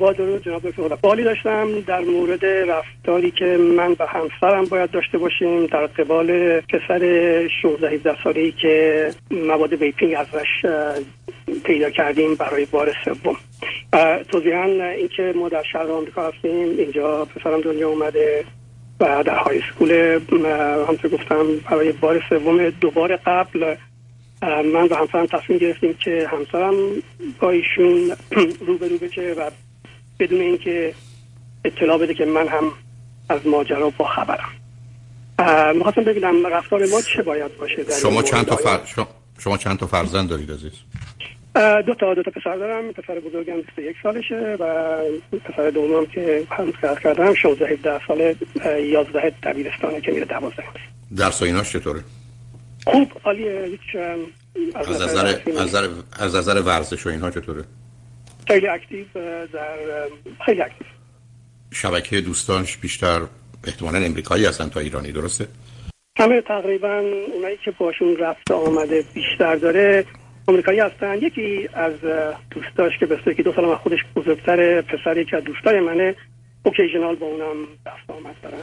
با درود جناب دکتر سوالی داشتم در مورد رفتاری که من و همسرم باید داشته باشیم در قبال پسر 16 17 ساله ای که مواد vaping ازش پیدا کردیم برای بار سوم. توضیحا اینکه ما در شهر آمریکا هستیم اینجا پسرم دنیا اومده و در high school همطور گفتم برای بار سوم دوبار قبل من و همسرم تصمیم گرفتیم که همسرم با ایشون رو به رو بشه و بدون اینکه اطلاع بده که من هم از ماجرا با خبرم. می‌خواستم ببینم رفتار ما چه باید باشه شما چند تا فر... شما چند تا فرزند دارید عزیز؟ دو تا دو تا پسر دارم. پسر بزرگم 21 سالشه و پسر دومم که هم کردم. 16 17 ساله 11 دبیرستانه که میره 12 درس و ایناش چطوره؟ خوب عالیه. هیچ از نظر از نظر از نظر ورزش و اینها چطوره؟ خیلی active در خیلی active. شبکه دوستانش بیشتر احتمالا امریکایی هستن تا ایرانی درسته؟ همه تقریبا اونایی که باشون رفت آمده بیشتر داره آمریکایی هستن. یکی از دوستاش که به که دو سال خودش بزرگتر پسر یکی از دوستای منه occasional با اونم رفت آمد دارن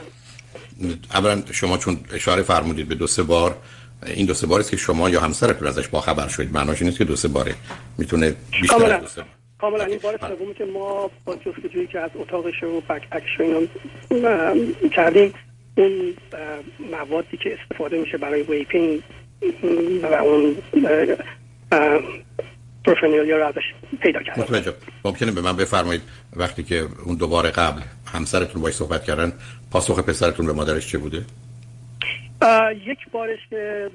اولا شما چون اشاره فرمودید به دو سه بار این دو سه باری که شما یا همسرتون ازش با خبر شدید. معناش نیست که دو سه باره می‌تونه بیشتر دو سه کاملا این بار سومی که ما با جستجویی که از اتاقش و backpack اش کردیم اون موادی که استفاده میشه برای vaping و اون paraphernalia رو ازش پیدا کردیم. متوجه. ممکنه به من بفرمایید وقتی که اون دوباره قبل همسرتون باید صحبت کردن پاسخ پسرتون به مادرش چه بوده؟ یک بارش که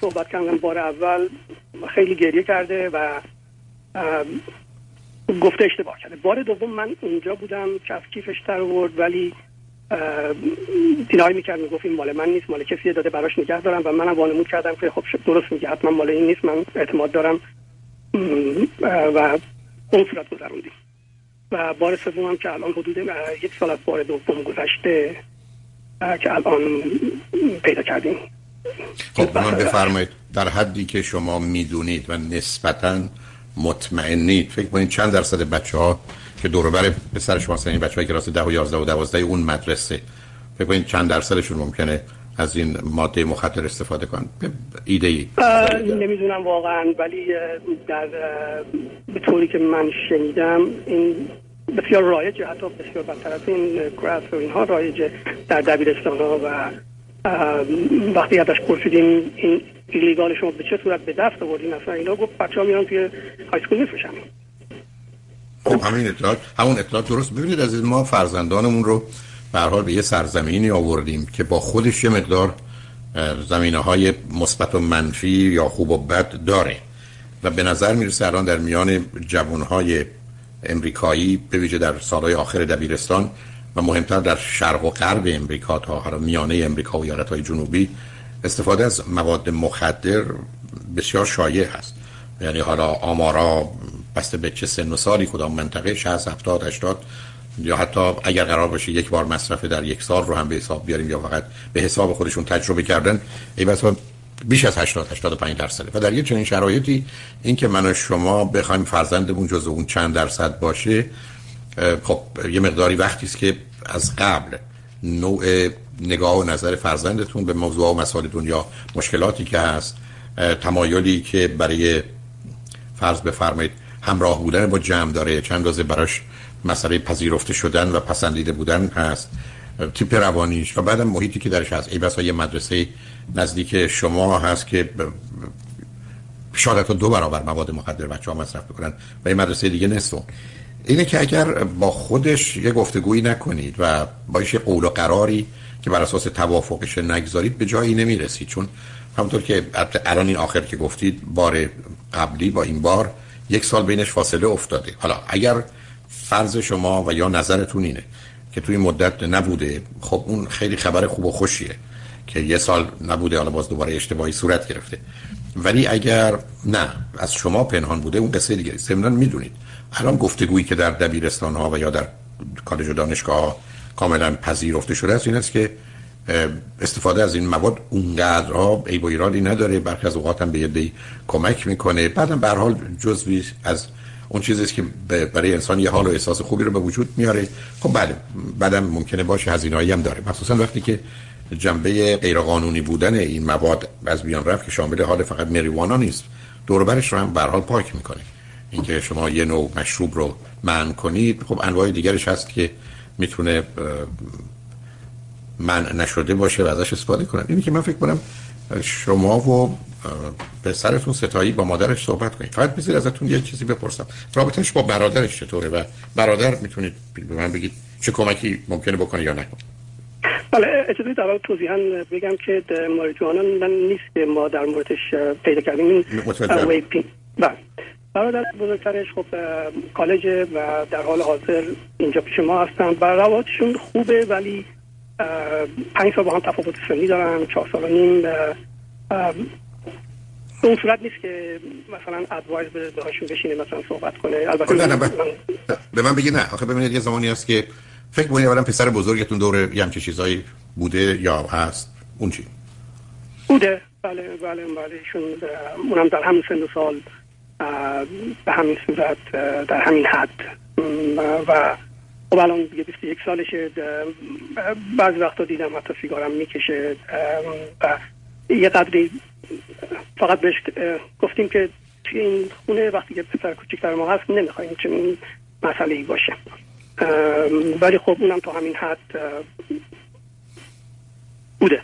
صحبت کردم بار اول خیلی گریه کرده و گفته اشتباه کرده. بار دوم من اونجا بودم کف کیفش در ورد ولی دینای می‌کرد می‌گفت این مال من نیست مال کسی داده براش نگه دارم و منم وانمود کردم که خب درست میگه حتما مال این نیست من اعتماد دارم. و اون صورت گذروندیم. و بار سوم هم که الان حدود یک سال از بار دوم گذشته که الان پیدا کردیم. خب من بفرمایید. در حدی که شما می‌دونید و نسبتاً مطمئنید فکر کنید چند درصد بچه ها که دور بر پسر شما این بچه های کلاس 10 و 11 و 12 اون مدرسه. فکر کنید چند درصدشون ممکنه از این ماده مخدر استفاده کنن. ایده ای نمی‌دونم واقعا ولی در به طوری که من شنیدم این بسیار رایجه حتی بسیار بدتر این گراس و اینها رایجه در دبیرستان ها و وقتی ازش پرسیدیم این ایلیگال شما به چه صورت به دست آوردین اصلا؟ اینا گفت بچه ها میرن توی های سکول میفروشن. خب همین اطلاعات همون اطلاعات درست ببینید از ما فرزندانمون رو به حال به یه سرزمینی آوردیم که با خودش یه مقدار زمینه های مثبت و منفی یا خوب و بد داره و به نظر می‌رسه الان در میان جوانهای امریکایی به ویژه در سالهای آخر دبیرستان و مهمتر در شرق و غرب امریکا تا میانه امریکا و ایالتهای جنوبی استفاده از مواد مخدر بسیار شایع هست. یعنی حالا آمارا بسته به چه سن و سالی کدام منطقه 60 70 80 یا حتی اگر قرار باشه یک بار مصرف در یک سال رو هم به حساب بیاریم یا فقط به حساب خودشون تجربه کردن ای بسا بیش از 80 85 درصده. و در یه چنین شرایطی اینکه من و شما بخوایم فرزندمون جزو اون چند درصد باشه خب یه مقداری وقتی است که از قبل نوع نگاه و نظر فرزندتون به موضوع و مسائل دنیا مشکلاتی که هست تمایلی که برای فرض بفرمایید همراه بودن با جمع داره چند روزه براش مسئله پذیرفته شدن و پسندیده بودن هست تیپ روانیش و بعدم محیطی که درش هست ای بسا یه مدرسه نزدیک شما هست که شاید دو برابر مواد مخدر بچه ها مصرف بکنن و یه مدرسه دیگه نصف. اینه که اگر با خودش یه گفتگویی نکنید و با یه قول و قراری که بر اساس توافقش نگذارید به جایی نمی‌رسید. چون همونطور که الان این آخر که گفتید بار قبلی با این بار یک سال بینش فاصله افتاده. حالا اگر فرض شما و یا نظرتون اینه که توی مدت نبوده خب اون خیلی خبر خوب و خوشیه که یه سال نبوده حالا باز دوباره اشتباهی صورت گرفته. ولی اگر نه از شما پنهان بوده اون قصه دیگه. سمنان می‌دونید. الان گفتگویی که در دبیرستان ها و یا در کالج و دانشگاه کاملا پذیرفته شده است این است که استفاده از این مواد اونقدرها ای با ایرادی نداره. برخی از اوقات هم به یه کمک می‌کنه. بعدم به حال جزوی از اون چیزی که برای انسان یه حال و احساس خوبی رو به وجود میاره. خب بله بعدم ممکنه باشه هزینه‌ای هم داره. مخصوصا وقتی که جنبه غیرقانونی بودن این مواد از بیان رفت که شامل حال فقط مریوانا نیست دوربرش رو هم به حال پاک می‌کنه. اینکه شما یه نوع مشروب رو منع کنید. خب انواع دیگرش هست که می‌تونه من نشده باشه و ازش استفاده کنن. اینی که من فکر کنم شما و پسرتون ستایی با مادرش صحبت کنید. فقط بذارید ازتون یه چیزی بپرسم. رابطش با برادرش چطوره و برادر می‌تونید به من بگید چه کمکی ممکنه بکنه یا نکنه بله اجازه در توضیحا بگم که ماریجوانا من نیست که ما در موردش پیدا کردیم. ویپین بله. برادر بزرگترش خب کالج و در حال حاضر اینجا پیش ما هستن و روابطشون خوبه ولی پنج سال با هم تفاوت سنی دارن چهار سال و نیم به اون صورت نیست که مثلا ادوایز به بهشون بشینه مثلا صحبت کنه. البته نه نه به من بگی نه. آخه ببینید یه زمانی هست که فکر کنید اولا پسر بزرگتون دور یه همچه چیزایی بوده یا هست؟ اون چی؟ بوده. بله بله بله ایشون اونم در همین سن و سال به همین صورت در همین حد. و خب الان دیگه 21 سالشه بعضی وقتا دیدم حتی سیگارم می‌کشه و یه قدری فقط بهش گفتیم که توی این خونه وقتی که پسر کوچکتر ما هست نمی‌خوایم چنین مسئله ای باشه ولی خب اونم تا همین حد بوده.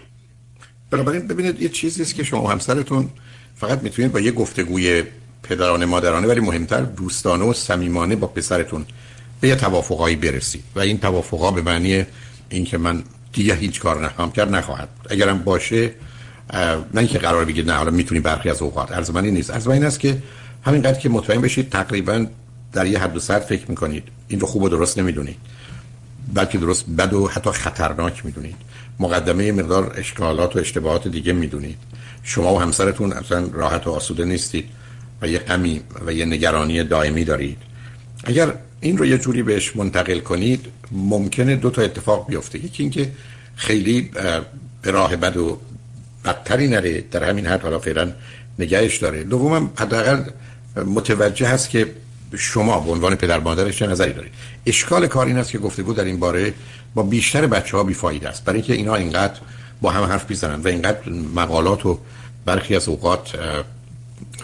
بنابراین ببینید یه چیزی است که شما همسرتون فقط می‌تونید با یه گفتگوی پدرانه مادرانه ولی مهمتر دوستانه و صمیمانه با پسرتون به یه توافقایی برسید. و این توافقا به معنی اینکه من دیگه هیچ کار نخواهم کرد نخواهد اگرم باشه نه اینکه قرار بگید نه حالا می‌تونی برخی از اوقات. ارزمانی نیست. ارزمانی این است که همینقدر که مطمئن بشید تقریبا در یه حد و سطح فکر می‌کنید. این رو خوب و درست نمی‌دونید. بلکه درست بد و حتی خطرناک می‌دونید. مقدمه مقدار اشکالات و اشتباهات دیگه می‌دونید. شما و همسرتون اصلا راحت و آسوده نیستید. و یه غمی و یه نگرانی دائمی دارید. اگر این رو یه جوری بهش منتقل کنید ممکنه دو تا اتفاق بیفته. یکی اینکه خیلی به راه بد و بدتری نره. در همین حد حالا فعلا نگهش داره. دومم حداقل متوجه هست که شما به عنوان پدر مادرش چه نظری دارید. اشکال کار این است که گفتگو در این باره با بیشتر بچه ها بیفاید است. برای اینکه اینا اینقدر با هم حرف می‌زنن و اینقدر مقالات و برخی از اوقات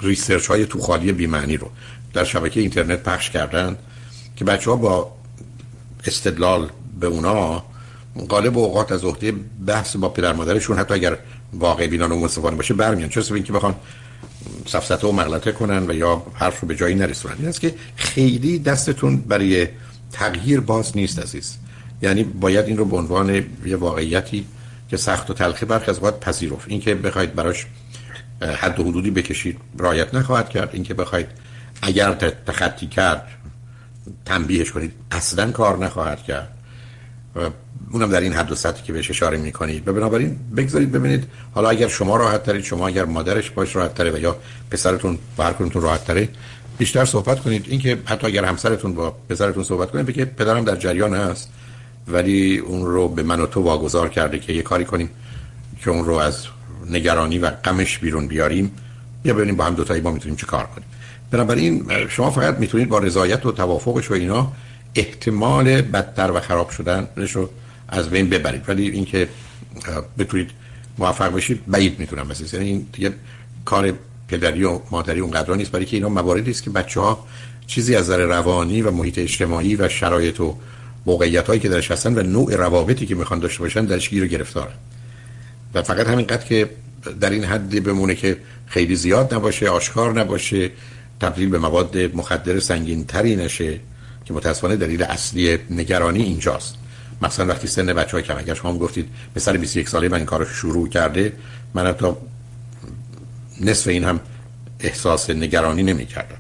research های تو خالی بیمعنی رو در شبکه اینترنت پخش کردن که بچه ها با استدلال به اونا غالب اوقات از عهده بحث با پدر مادرشون حتی اگر واقع بینان و منصفانه باشه برمیان. چرا اینکه بخوان سفسطه و مغلطه کنن و یا حرف رو به جایی نرسونن. این است که خیلی دستتون برای تغییر باز نیست عزیز. یعنی باید این رو به عنوان یه واقعیتی که سخت و تلخی برخی از اوقات پذیرفت. اینکه بخواید براش حد و حدودی بکشید. رایت نخواهد کرد. اینکه بخواید اگر تخطی کرد تنبیهش کنید اصلا کار نخواهد کرد. اونم در این حد و سطحی که بهش اشاره می‌کنید. بنابراین بگذارید ببینید. حالا اگر شما راحت ترید شما اگر مادرش باش راحت تره و یا پسرتون و هر راحت تره بیشتر صحبت کنید. اینکه حتی اگر همسرتون با پسرتون صحبت کنید بگید پدرم در جریان هست ولی اون رو به من و تو واگذار کرده که یه کاری کنیم که اون رو از نگرانی و غمش بیرون بیاریم یا ببینیم با هم دوتایی ما می‌تونیم چه کار کنیم. بنابراین شما فقط می‌تونید با رضایت و توافقش و اینا احتمال بدتر و خراب شدنش رو از بین ببرید. ولی اینکه بتونید موفق بشید بعید می‌تونم بسید یعنی این دیگه کار پدری و مادری اونقدر نیست برای که اینا مواردی است که بچه ها چیزی از نظر روانی و محیط اجتماعی و شرایط و موقعیت هایی که درش هستن و نوع روابطی که می‌خوان داشته باشن درش گیر و گرفتارن. و فقط همینقدر که در این حد بمونه که خیلی زیاد نباشه آشکار نباشه تبدیل به مواد مخدر سنگین تری نشه که متاسفانه دلیل اصلی نگرانی اینجاست. مثلا وقتی سن بچه های کم اگر شما گفتید پسر 21 ساله من این کارو شروع کرده من حتی نصف این هم احساس نگرانی نمی کردم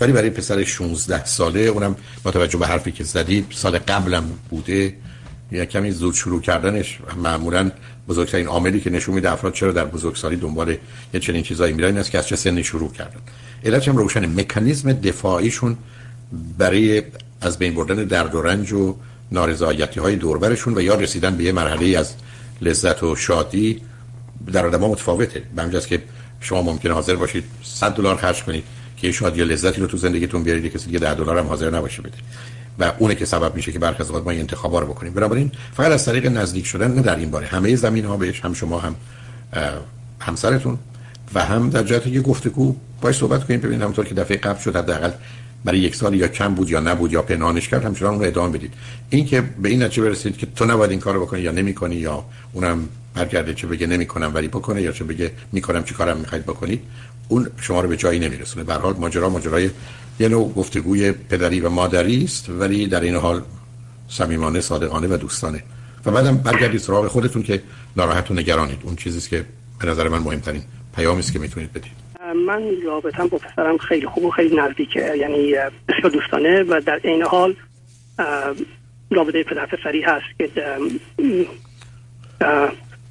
ولی برای پسر 16 ساله اونم با توجه به حرفی که زدید سال قبلم بوده یا کمی زود شروع کردنش معمولا بزرگترین عاملی که نشون میده افراد چرا در بزرگسالی دنبال یه چنین چیزایی میرن این است که از چه سنی شروع کردن. علت هم روشن مکانیزم دفاعیشون برای از بین بردن درد و رنج و نارضایتی های دوربرشون و یا رسیدن به یه مرحله از لذت و شادی در آدم متفاوته. به که شما ممکنه حاضر باشید 100 دلار خرج کنید که شاید یه لذتی رو تو زندگیتون بیارید کسی دیگه 10 دلار هم حاضر نباشه بده. و اونه که سبب میشه که برخی از ما این انتخابا رو بکنیم. بنابراین فقط از طریق نزدیک شدن نه در این باره. همه زمین ها بهش هم شما هم همسرتون و هم در جهت یه گفتگو باید صحبت کنیم ببینید همونطور که دفعه قبل شد حداقل برای یک سال یا کم بود یا نبود یا پنهانش کرد همچنان اون ادامه بدید. این که به این نتیجه برسید که تو نباید این کارو بکنی یا نمی‌کنی یا اونم برگرده چه بگه نمی‌کنم ولی بکنه یا چه بگه می‌کنم چی کارم می‌خواید بکنید اون شما رو به جایی نمیرسونه. به حال ماجرا ماجرای یه نوع گفتگوی پدری و مادری است ولی در این حال صمیمانه صادقانه و دوستانه. و بعدم برگردید سراغ خودتون که ناراحت و نگرانید. اون چیزی که به نظر من مهمترین پیامی است که می‌تونید بدید. من رابطم با پسرم خیلی خوب و خیلی نزدیکه یعنی بسیار دوستانه و در این حال رابطه پدر پسری هست که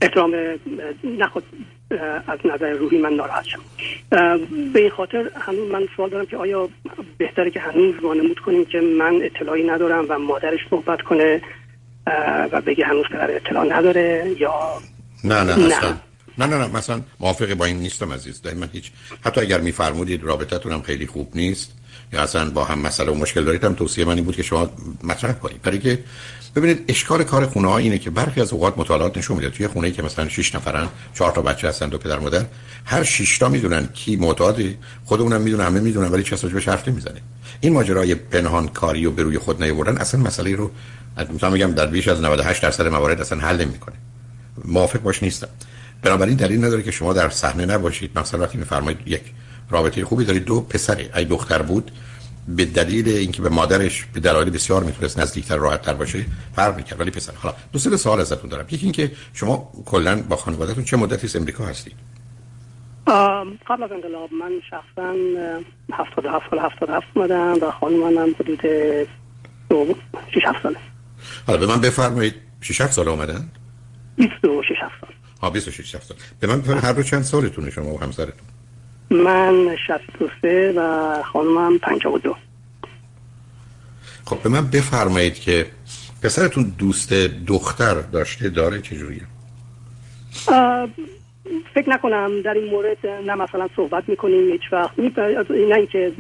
احترام نخود از نظر روحی من ناراحت شم. به این خاطر هنوز من سوال دارم که آیا بهتره که هنوز وانمود کنیم که من اطلاعی ندارم و مادرش صحبت کنه و بگه هنوز پدر اطلاع نداره یا نه نه, نه. نه نه نه مثلا موافق با این نیستم عزیز. دائما هیچ حتی اگر میفرمودید رابطتون هم خیلی خوب نیست یا اصلا با هم مسئله و مشکل دارید هم توصیه من این بود که شما مطرح کنید. برای که ببینید اشکال کار خونه ها اینه که برخی از اوقات مطالعات نشون میده. توی خونه ای که مثلا 6 نفرن 4 تا بچه هستن دو پدر مادر هر 6 تا می‌دونن کی معتاد خودمونم می‌دونن همه می‌دونن ولی کسی به حرف نمی‌زنه این ماجرای پنهان کاری و به روی خود نیاوردن اصلا مسئله رو مثلا میگم در بیش از 98 درصد موارد اصلا حل نمی‌کنه. موافق باش نیستم. بنابراین دلیل نداره که شما در صحنه نباشید. مثلا وقتی میفرمایید یک رابطه خوبی دارید دو پسری ای دختر بود به دلیل اینکه به مادرش به دلایل بسیار می‌تونست نزدیکتر راحتتر باشه فرق می‌کرد. ولی پسر حالا دو سه سوال ازتون دارم. یکی اینکه شما کلا با خانوادهتون چه مدتی از امریکا هستید؟ قبل از انقلاب من شخصا 77 سال 77 اومدم و خانومم حدود 6 7 ساله. حالا به من بفرمایید 6 7 سال اومدن؟ 26 سال. ها 26 سال. به من بفرمایید هر دو چند سالتونه شما و همسرتون؟ من 63 و خانمم 52 خب به من بفرمایید که پسرتون دوست دختر داشته داره چجوریه فکر نکنم در این مورد نه مثلا صحبت می‌کنیم هیچ وقت. نه اینکه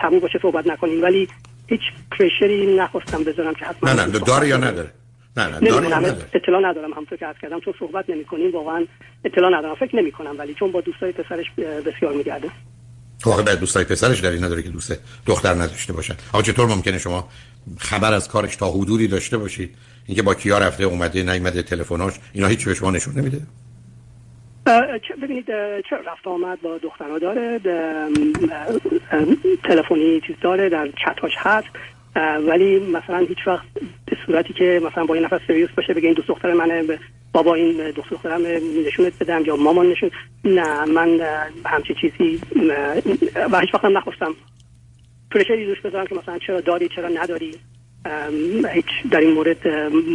تموم باشه صحبت نکنیم ولی هیچ پرشری نخواستم بذارم که حتما نه نه داره یا نداره؟ نه نه اطلاع ندارم. همونطور که عرض کردم چون صحبت نمی کنیم واقعا اطلاع ندارم فکر نمی کنم ولی چون با دوستای پسرش بسیار میگرده واقعا در دوستای پسرش دلیل نداره که دوست دختر نداشته باشن. آقا چطور ممکنه شما خبر از کارش تا حدودی داشته باشید؟ اینکه با کیا رفته اومده نیومده تلفناش اینا هیچ به شما نشون نمیده؟ ببینید چه رفت آمد با دخترها داره تلفنی چیز داره در چتاش هست. ولی مثلا هیچ وقت به صورتی که مثلا با این نفر سریوس باشه بگه این دوست دختر منه بابا این دوست دخترم نشونت بدم یا مامان نشون نه من همچی چیزی و هیچ وقت هم نخواستم پرشری دوست بذارم که مثلا چرا داری چرا نداری هیچ در این مورد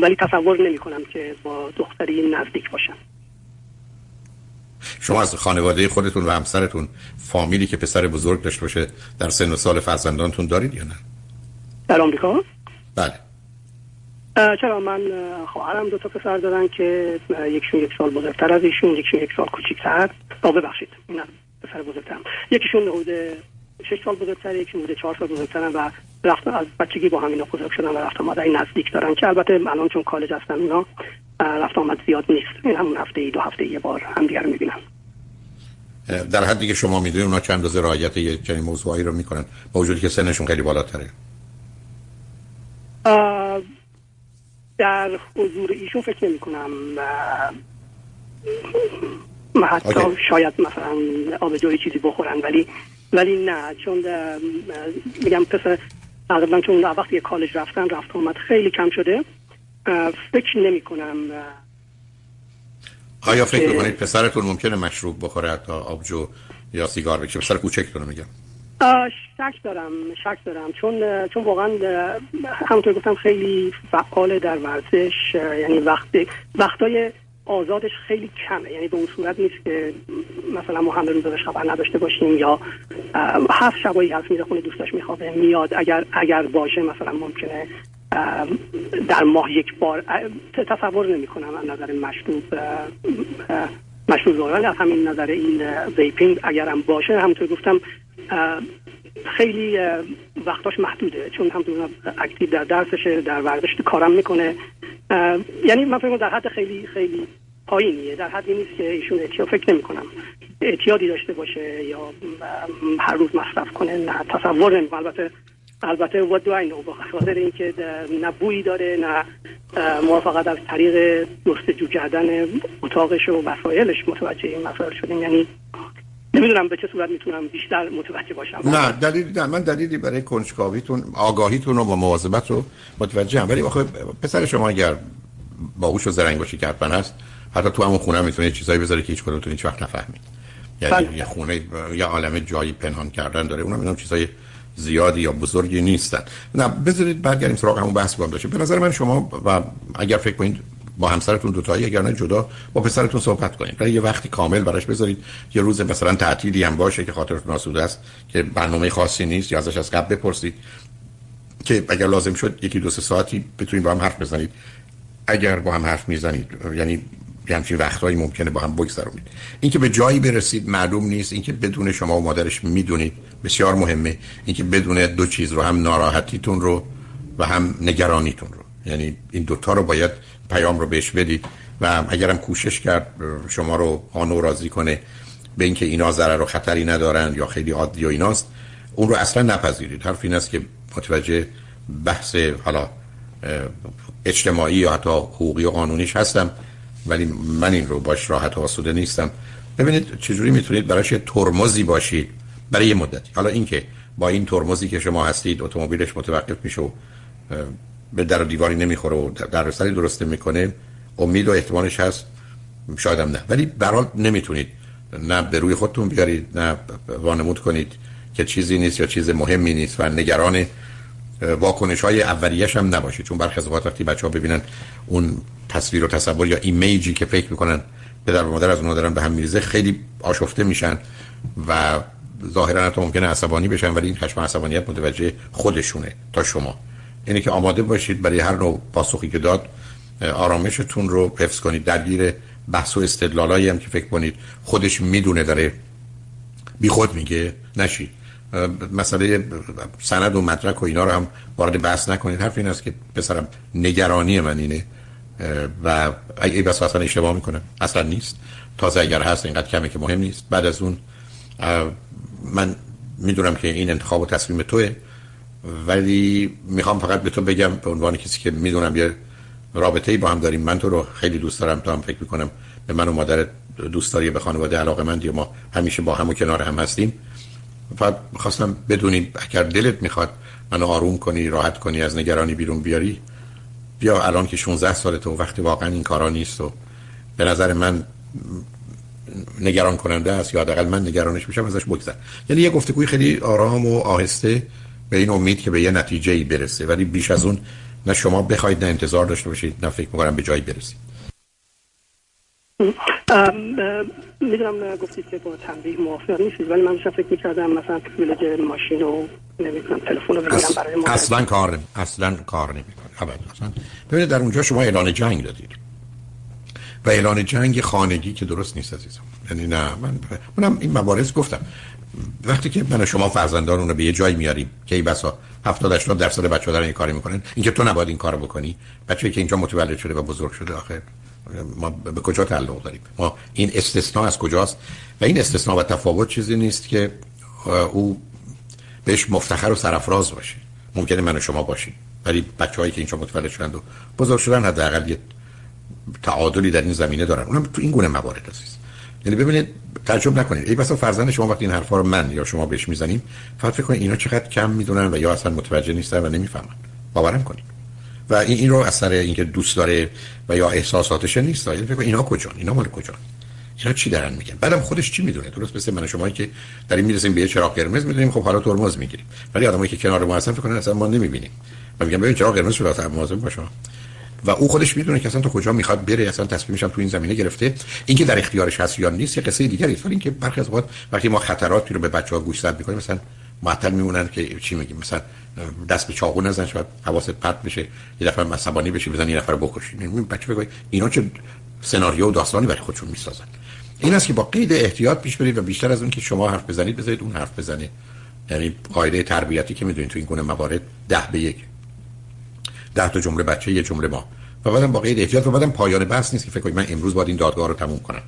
ولی تصور نمی کنم که با دختری نزدیک باشم شما از خانواده خودتون و همسرتون فامیلی که پسر بزرگ داشته باشه در سن و سال فرزندانتون دارید یا نه؟ در آمریکا؟ بله. چرا من خواهرم دو تا پسر دارن که یکشون یک سال بزرگتر از ایشون یکشون یک سال کوچیکتر. آ ببخشید این پسر بزرگترم. یکیشون حدود شش سال بزرگتر یکیشون حدود چهار سال بزرگترن و رفتن از بچگی با همینا بزرگ شدن و رفت آمد نزدیک دارن که البته الان چون کالج هستن اینا رفت آمد زیاد نیست. این همون هفته ای دو هفته یه بار هم دیگر می‌بینن در حدی که شما می‌دونید اونا چند روز رعایت یه چنین موضوعی رو می‌کنن. با وجودی که سنشون خیلی بالاتره. در حضور ایشون فکر نمی کنم حتی شاید مثلا آب جوی چیزی بخورن ولی ولی نه چون میگم پسر تقریبا چون وقتی کالج رفتن رفت آمد خیلی کم شده. فکر نمی کنم آیا فکر می‌کنید پسرتون ممکنه مشروب بخوره حتی آبجو یا سیگار بکشه؟ پسر کوچکتون میگم. شک دارم شک دارم. چون چون واقعا همونطور گفتم خیلی فعال در ورزش یعنی وقتی وقتای آزادش خیلی کمه. یعنی به اون صورت نیست که مثلا ما هم روز خبر نداشته باشیم یا هفت شبایی هست میره خونه دوستاش میخوابه میاد. اگر اگر باشه مثلا ممکنه در ماه یک بار تصور نمی کنم از نظر مشروب مشروب از همین نظر این vaping اگرم باشه همونطور گفتم خیلی وقتاش محدوده چون هم active در درسشه در ورزش کارم می‌کنه. یعنی من فکر در حد خیلی خیلی پایینیه. در حدی نیست که ایشون اعتیاد فکر نمی کنم اعتیادی داشته باشه یا هر روز مصرف کنه نه تصور نمی البته البته do I know با خاطر اینکه نه بویی داره نه موافقت از طریق جستجو کردن اتاقش و وسایلش متوجه این مسائل شدیم. یعنی نمی‌دونم به چه صورت می‌تونم بیشتر متوجه باشم. نه دلیلی نه. من دلیلی برای کنجکاویتون آگاهیتون و مواظبت رو متوجه هم. ولی آخه پسر شما اگر باهوش و زرنگ باشی که حتما هست حتی تو همون خونه می‌تونه چیزایی بذاره که هیچ کدومتون هیچ وقت نفهمید. یعنی بله. یه خونه یا عالم جایی پنهان کردن داره. اونم اینم چیزای زیادی یا بزرگی نیستن. نه بذارید برگردیم سراغ همون بحث با داشته به نظر من شما و اگر فکر کنید با همسرتون دو تایی اگر نه جدا با پسرتون صحبت کنید یه وقتی کامل براش بذارید. یه روز مثلا تعطیلی هم باشه که خاطرتون آسوده است که برنامه خاصی نیست یا ازش از قبل بپرسید. که اگر لازم شد یکی دو سه ساعتی بتونید با هم حرف بزنید. اگر با هم حرف می‌زنید یعنی یه همچین وقتهایی ممکنه با هم بگذرونید. اینکه به جایی برسید معلوم نیست. اینکه بدون شما و مادرش می‌دونید بسیار مهمه. اینکه بدون دو چیز رو هم ناراحتیتون رو و هم نگرانیتون رو. یعنی این دوتا رو باید پیام رو بهش بدید و اگرم کوشش کرد شما رو قانو راضی کنه به اینکه اینا ضرر و خطری ندارن یا خیلی عادی و ایناست اون رو اصلا نپذیرید. حرف این است که متوجه بحث حالا اجتماعی یا حتی حقوقی و قانونیش هستم ولی من این رو باش راحت و آسوده نیستم. ببینید چجوری می‌تونید براش ترمزی باشید برای یه مدتی. حالا اینکه با این ترمزی که شما هستید اتومبیلش متوقف میشه و به در دیواری نمی‌خوره و در سری درست می‌کنه امید و احتمالش هست. شاید هم نه. ولی برحال نمی‌تونید. نه به روی خودتون بیارید نه وانمود کنید که چیزی نیست یا چیز مهمی نیست و نگران واکنش های اولیش هم نباشید. چون برخی از وقتی بچه ها ببینن اون تصویر و تصور یا ایمیجی که فکر می‌کنن پدر و مادر از اونها دارن به هم میریزه خیلی آشفته میشن و ظاهرا حتی ممکنه عصبانی بشن ولی این خشم عصبانیت متوجه خودشونه تا شما. اینه که آماده باشید برای هر نوع پاسخی که داد آرامشتون رو حفظ کنید. درگیر بحث و استدلالایی هم که فکر کنید خودش می‌دونه داره بی خود میگه نشید. مسئله سند و مدرک و اینا رو هم وارد بحث نکنید. حرف این است که پسرم نگرانی من اینه. و ای بس اصلا اشتباه می‌کنه. اصلا نیست. تازه اگر هست اینقدر کمه که مهم نیست. بعد از اون من می‌دونم که این انتخاب و تصمیم توه. ولی می‌خوام فقط به تو بگم به عنوان کسی که می‌دونم یه رابطه ای با هم داریم من تو رو خیلی دوست دارم. تو هم فکر می‌کنم به من و مادر دوست داری به خانواده علاقه من ما همیشه با هم و کنار هم هستیم. فقط خواستم بدونی اگر دلت می‌خواد منو آروم کنی راحت کنی از نگرانی بیرون بیاری بیا الان که 16 سال تو وقتی واقعا این کارا نیست و به نظر من نگران کننده است یا حداقل من نگرانش میشم ازش بگذر. یعنی یه گفتگوی خیلی آرام و آهسته به این امید که به یه نتیجه ای برسه. ولی بیش از اون نه شما بخواید نه انتظار داشته باشید نه فکر می‌کنم به جایی برسید. می‌دونم گفتید که با تنبیه موافق نیستید ولی من فکر می‌کردم مثلا پریویلج ماشین رو نمی‌کنم تلفن رو بگیرم برای اصلا کار اصلا کار نمی‌کنه. اصلا. ببینید در اونجا شما اعلان جنگ دادید. و اعلان جنگ خانگی که درست نیست عزیزم. یعنی نه من منم این مبارز گفتم. وقتی که من و شما فرزندان رو به یه جای میاریم که این بسا 70 80 درصد بچه‌ها دارن این کاری می‌کنن اینکه تو نباید این کارو بکنی. بچه‌ای که اینجا متولد شده و بزرگ شده آخر ما به کجا تعلق داریم؟ ما این استثناء از کجاست؟ و این استثناء و تفاوت چیزی نیست که او بهش مفتخر و سرفراز باشه. ممکنه من و شما باشیم. ولی بچه‌هایی که اینجا متولد شدن و بزرگ شدن حداقل یه تعادلی در این زمینه دارن. اونم تو این گونه موارد هست یعنی ببینید تعجب نکنید. ای بسا فرزند شما وقتی این حرفا رو من یا شما بهش می‌زنیم فقط فکر کنید اینا چقدر کم می‌دونن و یا اصلا متوجه نیستن و نمی‌فهمن. باورم کنید. و این این رو اثر اینکه دوست داره و یا احساساتش نیست یعنی فکر اینا کجا اینا مال کجا اینا چی دارن میگن؟ بعدم خودش چی می‌دونه؟ درست مثل من شما که در این می‌رسیم به یه چراغ قرمز می‌دونیم خب حالا ترمز می‌گیریم. ولی آدمایی که کنار ما هستن فکر کنن اصلا ما نمی‌بینیم. و میگم ببین چراغ قرمز شده اصلا مواظب باش و او خودش می‌دونه که اصلا تو کجا می‌خواد بره اصلا تصمیمش هم تو این زمینه گرفته. اینکه در اختیارش هست یا نیست یه قصه دیگری است. ولی اینکه برخی از وقت وقتی ما خطراتی رو به بچه‌ها گوشزد می‌کنیم مثلا معطل میمونن که چی میگیم مثلا دست به چاقو نزن شاید حواست پرت بشه یه دفعه عصبانی بشه بزن یه نفر بکشین این بچه بگه اینا چه سناریو داستانی برای خودشون می‌سازن. این است که با قید احتیاط پیش برید و بیشتر از اون که شما حرف بزنید بذارید اون حرف بزنه. یعنی قاعده تربیتی که می‌دونید تو این گونه موارد ده به یک. ده تا جمله بچه یه جمله ما. و بعدم با قید احتیاط و بعدم پایان بحث نیست که فکر کنید من امروز باید این دادگاه رو تموم کنم.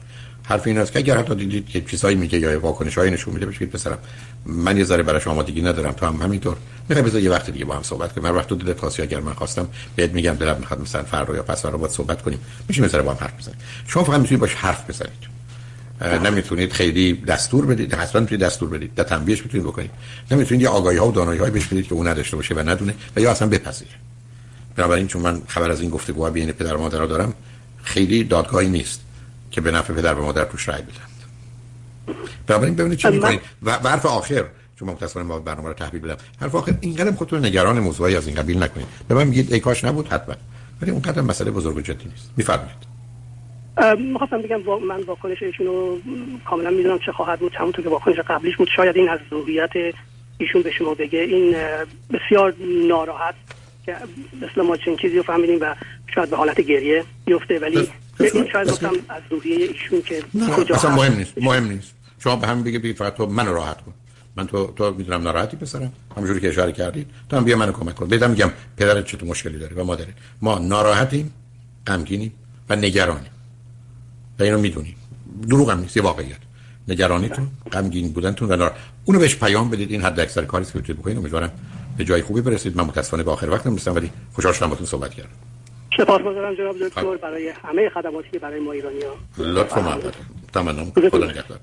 حرف این است که اگر حتی دیدید که چیزایی میگه یا واکنش هایی نشون میده بشید پسرم. من یه ذره براش آمادگی ندارم تو هم همینطور. می‌خوای بذار یه وقت دیگه با هم صحبت کنیم. من وقت تو دلت خاصی اگر من خواستم بهت میگم دلم می‌خواد مثلا فردا یا پس فردا باید صحبت کنیم. میشه مثلا با هم حرف بزنیم. شما فقط می‌تونید باش حرف بزنید. نمی‌تونید خیلی دستور بدید. حتما می‌تونید دستور بدید. در تنبیهش می‌تونید بکنید. نمی‌تونید یه آگاهی ها و دانایی های بهش بدید که اون نداشته باشه و ندونه و یا اصلا بپذیره. بنابراین چون من خبر از این گفتگوها بین پدر و مادر دارم خیلی دادگاهی نیست که به نفع پدر و مادر توش رای بدن. بنابراین ببینید چی می‌کنید. و حرف آخر چون متأسفانه ما برنامه رو تحویل بدم. حرف آخر اینقدر خودتون نگران موضوعی از این قبیل نکنید. به من میگید ای کاش نبود حتما. ولی اونقدر مسئله بزرگ و جدی نیست. میفرمایید. می‌خواستم بگم من واکنش ایشون رو کاملا می‌دونم چه خواهد بود. همونطور که واکنش قبلیش بود شاید این از ذوقیت ایشون به شما بگه. این بسیار ناراحت که مثل ما چنین چیزی رو فهمیدیم و شاید به حالت گریه بیفته ولی این شاید گفتم از روحیه ایشون که کجا اصلا مهم نیست مهم نیست. شما به هم بگه بگید فقط تو منو راحت کن. من تو تو می‌دونم ناراحتی پسرم. همونجوری که اشاره کردید. تو هم بیا منو کمک کن. بدم میگم پدرت چه تو مشکلی داره و مادرت ما ناراحتیم غمگینیم و نگرانیم. و اینو می‌دونیم. دروغ هم نیست یه واقعیت. نگرانیتون غمگین بودنتون و نار... اونو بهش پیام بدید این حد اکثر کاری که می‌تونید بکنید. امیدوارم به جای خوبی برسید. من متاسفانه به آخر وقت نمیستم ولی خوشحال شدم باهاتون صحبت کردم. سپاسگزارم جناب دکتر برای همه خدماتی که برای ما ایرانی ها لطفا محمد تمام خدا نگهدار.